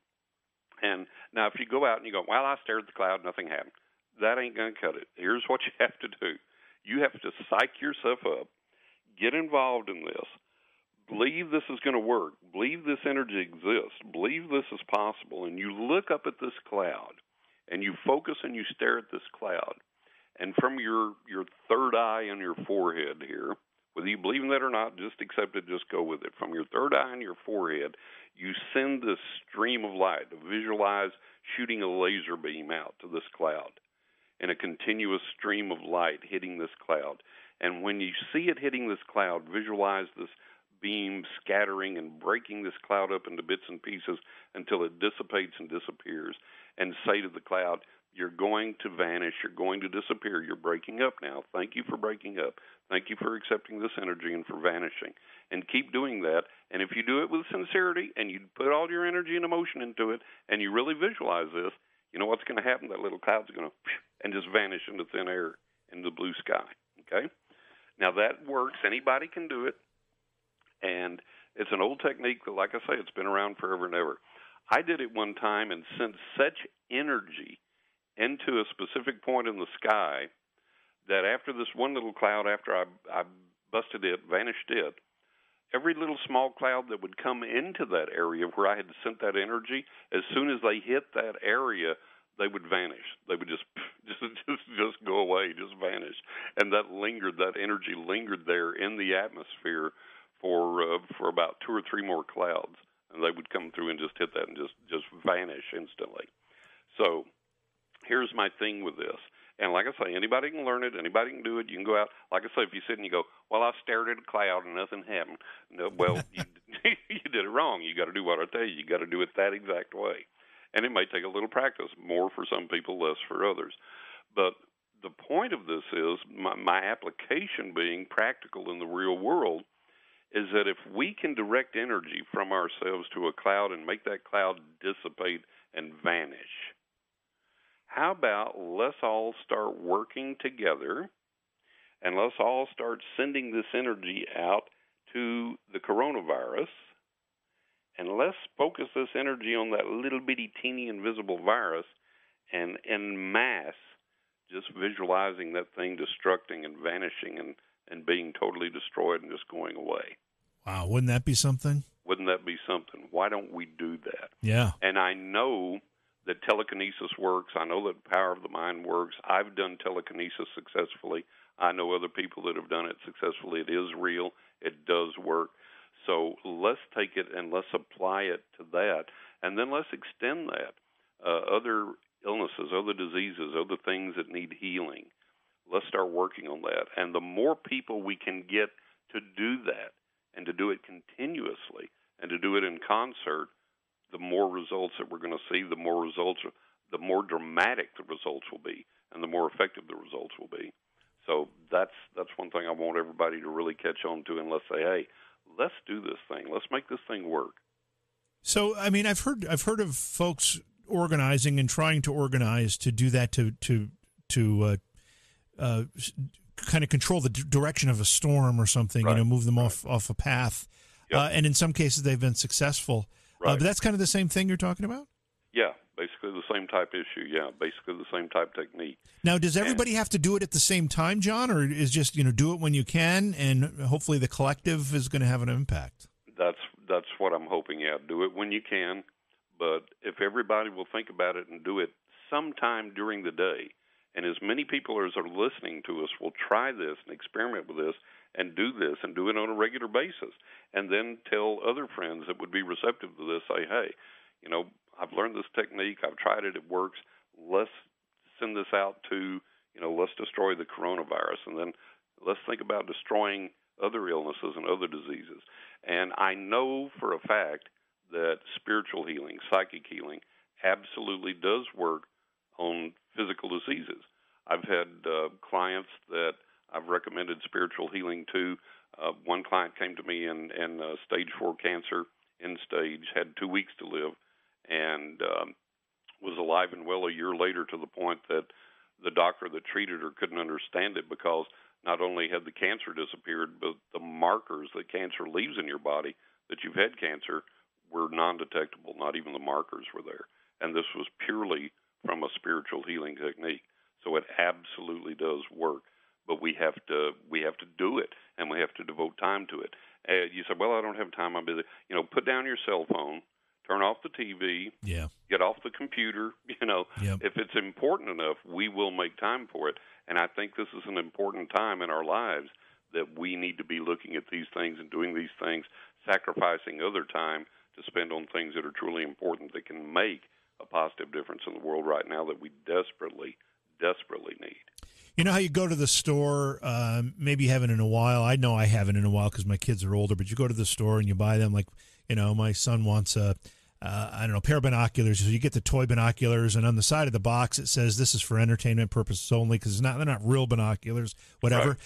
and now if you go out and you go, well, I stared at the cloud, nothing happened. That ain't going to cut it. Here's what you have to do. You have to psych yourself up, get involved in this, believe this is going to work, believe this energy exists, believe this is possible, and you look up at this cloud and you focus and you stare at this cloud. And from your, your third eye on your forehead here, whether you believe in that or not, just accept it, just go with it. From your third eye on your forehead, you send this stream of light. To visualize shooting a laser beam out to this cloud and a continuous stream of light hitting this cloud. And when you see it hitting this cloud, visualize this beam scattering and breaking this cloud up into bits and pieces until it dissipates and disappears. And say to the cloud, You're going to vanish. You're going to disappear. You're breaking up now. Thank you for breaking up. Thank you for accepting this energy and for vanishing. And keep doing that. And if you do it with sincerity and you put all your energy and emotion into it and you really visualize this, you know what's going to happen? That little cloud's going to and just vanish into thin air into the blue sky. Okay? Now that works. Anybody can do it. And it's an old technique that, like I say, it's been around forever and ever. I did it one time and sent such energy into a specific point in the sky that after this one little cloud, after I, I busted it, vanished it, every little small cloud that would come into that area where I had sent that energy, as soon as they hit that area, they would vanish. They would just just just just go away, just vanish, and that lingered. That energy lingered there in the atmosphere for uh, for about two or three more clouds, and they would come through and just hit that and just just vanish instantly. So here's my thing with this. And like I say, anybody can learn it. Anybody can do it. You can go out. Like I say, if you sit and you go, "Well, I stared at a cloud and nothing happened," no, well, you, you did it wrong. You got to do what I tell you. You got to do it that exact way. And it may take a little practice, more for some people, less for others. But the point of this is my, my application being practical in the real world is that if we can direct energy from ourselves to a cloud and make that cloud dissipate and vanish, how about let's all start working together and let's all start sending this energy out to the coronavirus and let's focus this energy on that little bitty teeny invisible virus and en masse just visualizing that thing destructing and vanishing and, and being totally destroyed and just going away. Wow, wouldn't that be something? Wouldn't that be something? Why don't we do that? Yeah. And I know that telekinesis works. I know that power of the mind works. I've done telekinesis successfully. I know other people that have done it successfully. It is real. It does work. So let's take it and let's apply it to that, and then let's extend that. Uh, other illnesses, other diseases, other things that need healing. Let's start working on that. And the more people we can get to do that and to do it continuously and to do it in concert, the more results that we're going to see, the more results, the more dramatic the results will be, and the more effective the results will be. So that's that's one thing I want everybody to really catch on to, and let's say, hey, let's do this thing. Let's make this thing work. So, I mean, I've heard I've heard of folks organizing and trying to organize to do that to to to uh, uh, kind of control the d- direction of a storm or something. Right. You know, move them right. off off a path. Yep. Uh, and in some cases, they've been successful. Uh, but that's kind of the same thing you're talking about. Yeah, basically the same type issue. Yeah, basically the same type technique. Now, does everybody have to do it at the same time, John, or is just you know do it when you can, and hopefully the collective is going to have an impact? That's that's what I'm hoping. Yeah, do it when you can, but if everybody will think about it and do it sometime during the day, and as many people as are listening to us will try this and experiment with this and do this and do it on a regular basis, and then tell other friends that would be receptive to this. Say, hey, you know, I've learned this technique. I've tried it. It works. Let's send this out to you know, let's destroy the coronavirus, and then let's think about destroying other illnesses and other diseases. And I know for a fact that spiritual healing, psychic healing, absolutely does work on physical diseases. I've had uh, clients that I've recommended spiritual healing to. Uh, one client came to me in, in uh, stage four cancer, in stage, had two weeks to live, and um, was alive and well a year later to the point that the doctor that treated her couldn't understand it because not only had the cancer disappeared, but the markers that cancer leaves in your body that you've had cancer were non detectable. Not even the markers were there. And this was purely from a spiritual healing technique. So it absolutely does work. But we have to we have to do it and we have to devote time to it. And you say, Well, I don't have time, I'm busy. You know, put down your cell phone, turn off the TV, yeah, get off the computer. You know, yep. if it's important enough, we will make time for it. And I think this is an important time in our lives that we need to be looking at these things and doing these things, sacrificing other time to spend on things that are truly important that can make a positive difference in the world right now that we desperately, desperately need. You know how you go to the store, uh, maybe you haven't in a while. I know I haven't in a while because my kids are older, but you go to the store and you buy them. Like, you know, my son wants a, uh, I don't know, pair of binoculars. So you get the toy binoculars, and on the side of the box it says this is for entertainment purposes only because not they're not real binoculars, whatever. Right.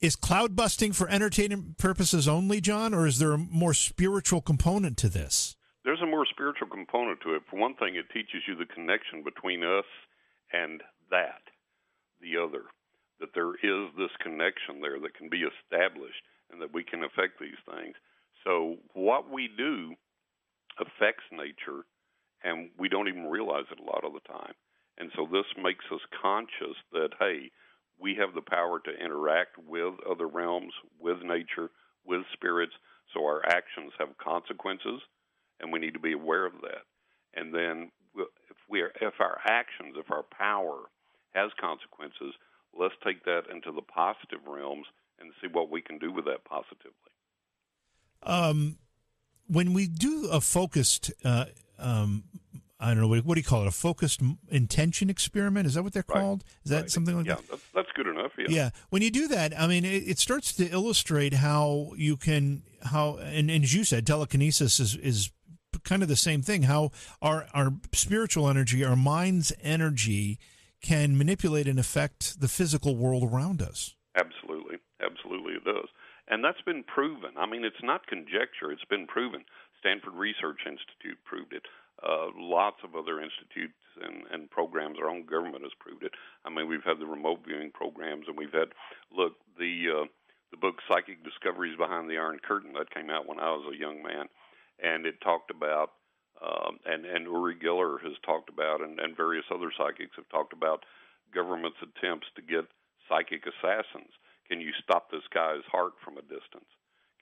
Is cloud busting for entertainment purposes only, John, or is there a more spiritual component to this? There's a more spiritual component to it. For one thing, it teaches you the connection between us and that, the other. That there is this connection there that can be established and that we can affect these things. So, what we do affects nature, and we don't even realize it a lot of the time. And so, this makes us conscious that, hey, we have the power to interact with other realms, with nature, with spirits. So our actions have consequences, and we need to be aware of that. And then, if we are, if our actions, if our power has consequences, let's take that into the positive realms and see what we can do with that positively. Um, when we do a focused uh, um, I don't know what, what do you call it? A focused intention experiment? Is that what they're right. called? Is that right. something like yeah, that? Yeah, that's, that's, good enough. Yeah. Yeah. When you do that, I mean, it, it starts to illustrate how you can how and, and as you said, telekinesis is is kind of the same thing. How our our spiritual energy, our mind's energy, can manipulate and affect the physical world around us. Absolutely, absolutely, it does, and that's been proven. I mean, it's not conjecture; it's been proven. Stanford Research Institute proved it. Uh, lots of other institutes and, and programs, our own government has proved it. I mean, we've had the remote viewing programs, and we've had look the uh, the book Psychic Discoveries Behind the Iron Curtain that came out when I was a young man, and it talked about um, and and Uri Geller has talked about, and, and various other psychics have talked about government's attempts to get psychic assassins. Can you stop this guy's heart from a distance?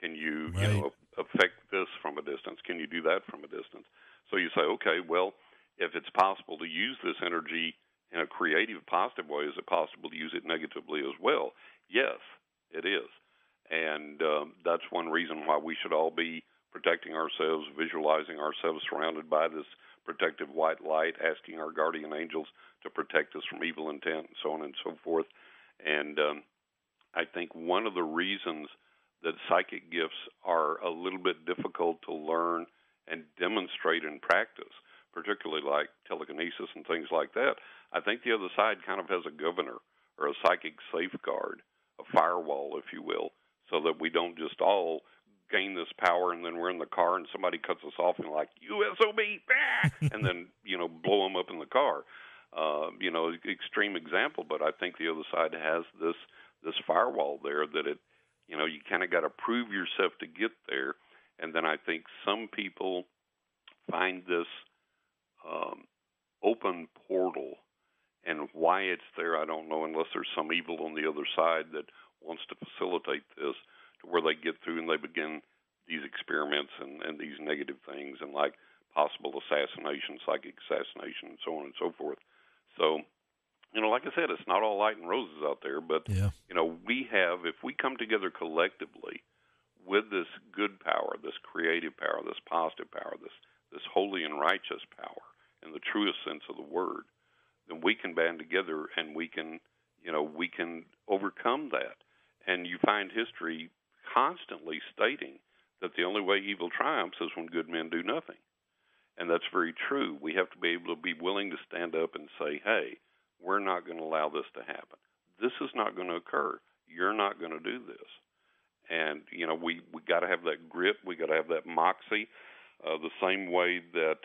Can you right. you know affect this from a distance? Can you do that from a distance? So you say, okay, well, if it's possible to use this energy in a creative, positive way, is it possible to use it negatively as well? Yes, it is. And um, that's one reason why we should all be protecting ourselves, visualizing ourselves surrounded by this protective white light, asking our guardian angels to protect us from evil intent, and so on and so forth. And um, I think one of the reasons that psychic gifts are a little bit difficult to learn and demonstrate in practice, particularly like telekinesis and things like that, I think the other side kind of has a governor or a psychic safeguard, a firewall, if you will, so that we don't just all gain this power and then we're in the car and somebody cuts us off and like USOB, and then you know blow them up in the car. Uh, you know, extreme example, but I think the other side has this this firewall there that it, you know, you kind of got to prove yourself to get there. And then I think some people find this um, open portal, and why it's there, I don't know, unless there's some evil on the other side that wants to facilitate this to where they get through and they begin these experiments and, and these negative things and like possible assassination, psychic assassination, and so on and so forth. So, you know, like I said, it's not all light and roses out there, but yeah. you know, we have if we come together collectively with this good power, this creative power, this positive power, this this holy and righteous power in the truest sense of the word, then we can band together and we can, you know, we can overcome that. And you find history constantly stating that the only way evil triumphs is when good men do nothing. And that's very true. We have to be able to be willing to stand up and say, hey, we're not going to allow this to happen. This is not going to occur. You're not going to do this. And you know, we we got to have that grit. We got to have that moxie. Uh, the same way that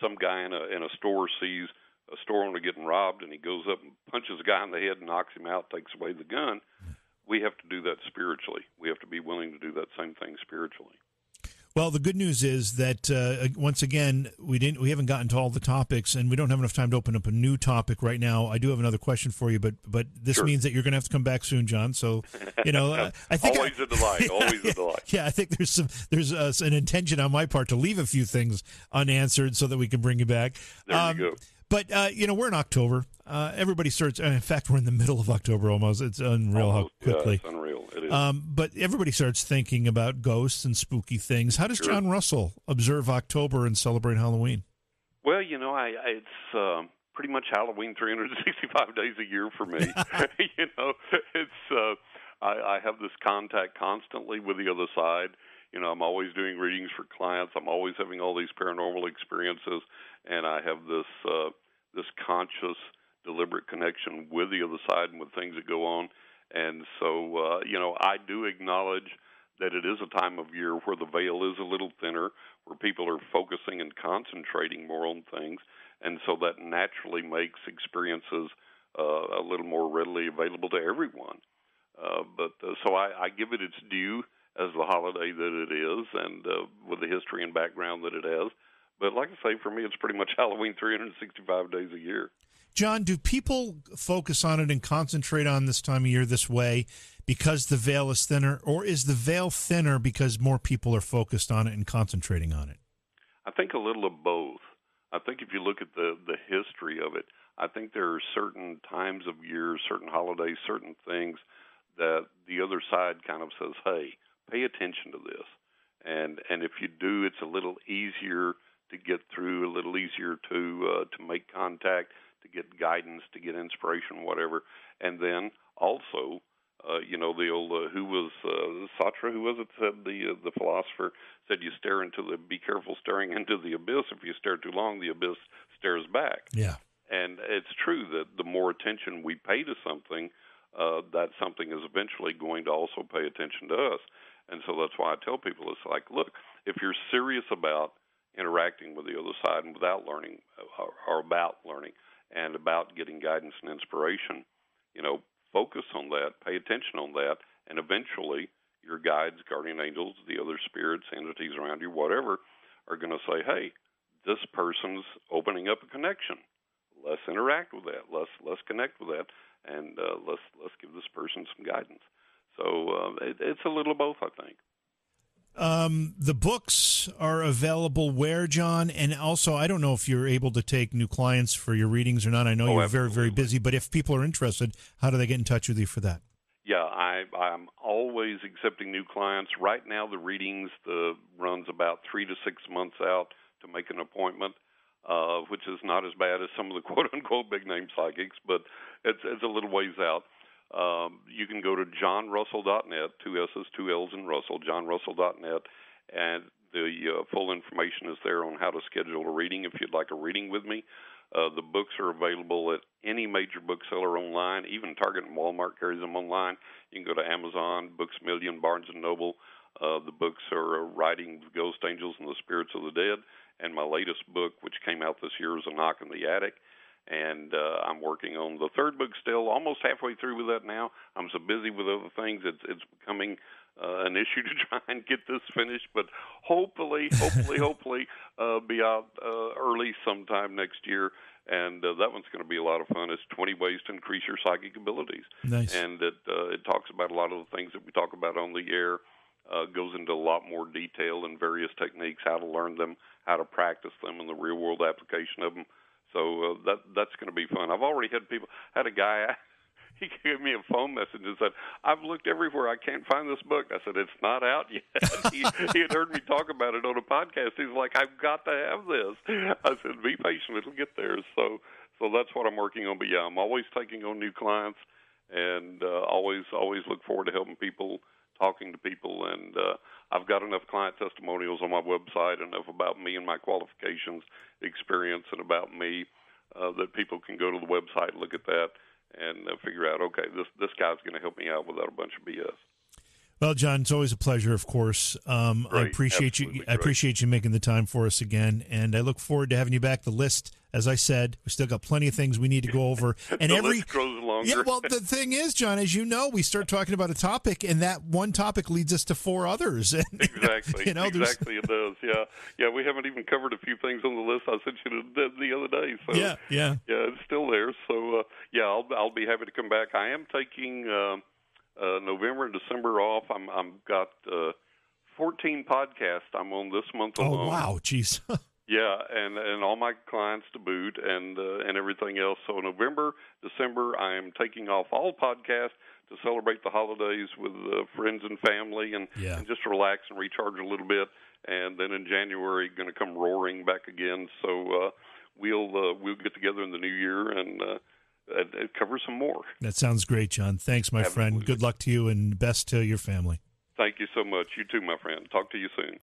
some guy in a in a store sees a store owner getting robbed, and he goes up and punches a guy in the head and knocks him out, takes away the gun. We have to do that spiritually. We have to be willing to do that same thing spiritually. Well, the good news is that uh, once again we didn't we haven't gotten to all the topics, and we don't have enough time to open up a new topic right now. I do have another question for you, but but this sure. means that you're going to have to come back soon, John. So, you know, I think always I, a delight. Always yeah, a delight. Yeah, I think there's some there's uh, an intention on my part to leave a few things unanswered so that we can bring you back. There um, you go. But uh, you know, we're in October. Uh, everybody starts. In fact, we're in the middle of October almost. It's unreal almost, how quickly. Yeah, unreal. It is. Um, but everybody starts thinking about ghosts and spooky things. How does sure. John Russell observe October and celebrate Halloween? Well, you know, I, I it's um, pretty much Halloween 365 days a year for me. you know, it's uh, I, I have this contact constantly with the other side. You know, I'm always doing readings for clients. I'm always having all these paranormal experiences, and I have this uh, this conscious, deliberate connection with the other side and with things that go on. And so, uh, you know, I do acknowledge that it is a time of year where the veil is a little thinner, where people are focusing and concentrating more on things, and so that naturally makes experiences uh, a little more readily available to everyone. Uh, but uh, so I, I give it its due as the holiday that it is, and uh, with the history and background that it has. But like I say, for me, it's pretty much Halloween 365 days a year. John, do people focus on it and concentrate on this time of year this way because the veil is thinner, or is the veil thinner because more people are focused on it and concentrating on it? I think a little of both. I think if you look at the the history of it, I think there are certain times of year, certain holidays, certain things that the other side kind of says, "Hey, pay attention to this." And and if you do, it's a little easier to get through, a little easier to uh, to make contact, to get guidance, to get inspiration, whatever. And then also, uh, you know, the old uh, who was uh, Sartre, who was it said the uh, the philosopher said you stare into the be careful staring into the abyss. If you stare too long, the abyss stares back. Yeah. And it's true that the more attention we pay to something, uh, that something is eventually going to also pay attention to us. And so that's why I tell people it's like, look, if you're serious about interacting with the other side and without learning or, about learning and about getting guidance and inspiration, you know, focus on that, pay attention on that, and eventually your guides, guardian angels, the other spirits, entities around you, whatever, are going to say, "Hey, this person's opening up a connection. Let's interact with that. Let's let's connect with that, and uh, let's let's give this person some guidance." So uh, it, it's a little of both, I think. Um, the books are available where, John? And also, I don't know if you're able to take new clients for your readings or not. I know oh, you're absolutely. very, very busy, but if people are interested, how do they get in touch with you for that? Yeah, I, I'm always accepting new clients. Right now, the readings the runs about three to six months out to make an appointment, uh, which is not as bad as some of the quote unquote big name psychics, but it's it's a little ways out. Um, you can go to johnrussell.net, two S's, two L's in Russell, johnrussell.net, and the uh, full information is there on how to schedule a reading if you'd like a reading with me. Uh, the books are available at any major bookseller online. Even Target and Walmart carries them online. You can go to Amazon, Books Million, Barnes and Noble. Uh, the books are uh, Writing Ghost Angels and the Spirits of the Dead. And my latest book, which came out this year, is A Knock in the Attic and uh, I'm working on the third book still, almost halfway through with that now. I'm so busy with other things; it's it's becoming uh, an issue to try and get this finished. But hopefully, hopefully, hopefully, uh, be out uh, early sometime next year. And uh, that one's going to be a lot of fun. It's 20 ways to increase your psychic abilities, nice. and it uh, it talks about a lot of the things that we talk about on the air. Uh, goes into a lot more detail and various techniques, how to learn them, how to practice them, and the real world application of them. So uh, that that's going to be fun. I've already had people. Had a guy. He gave me a phone message and said, "I've looked everywhere. I can't find this book." I said, "It's not out yet." he, he had heard me talk about it on a podcast. He's like, "I've got to have this." I said, "Be patient. It'll get there." So so that's what I'm working on. But yeah, I'm always taking on new clients, and uh, always always look forward to helping people, talking to people, and uh, I've got enough client testimonials on my website, enough about me and my qualifications, experience, and about me uh, that people can go to the website, look at that, and uh, figure out, okay, this this guy's going to help me out without a bunch of BS. Well, John, it's always a pleasure. Of course, um, I appreciate you. I appreciate you making the time for us again, and I look forward to having you back. The list, as I said, we still got plenty of things we need to go over. And every grows longer. yeah, well, the thing is, John, as you know, we start talking about a topic, and that one topic leads us to four others. exactly. you know, exactly, it does. Yeah, yeah. We haven't even covered a few things on the list I sent you the, the other day. So yeah, yeah, yeah, it's still there. So uh, yeah, I'll I'll be happy to come back. I am taking. Uh, uh, November and December off. I'm I'm got uh, 14 podcasts I'm on this month oh, alone. Oh wow, jeez. yeah, and and all my clients to boot and uh, and everything else. So November, December, I am taking off all podcasts to celebrate the holidays with uh, friends and family and, yeah. and just relax and recharge a little bit. And then in January, going to come roaring back again. So uh, we'll uh, we'll get together in the new year and. Uh, it covers some more. That sounds great, John. Thanks, my Absolutely. friend. Good luck to you and best to your family. Thank you so much. You too, my friend. Talk to you soon.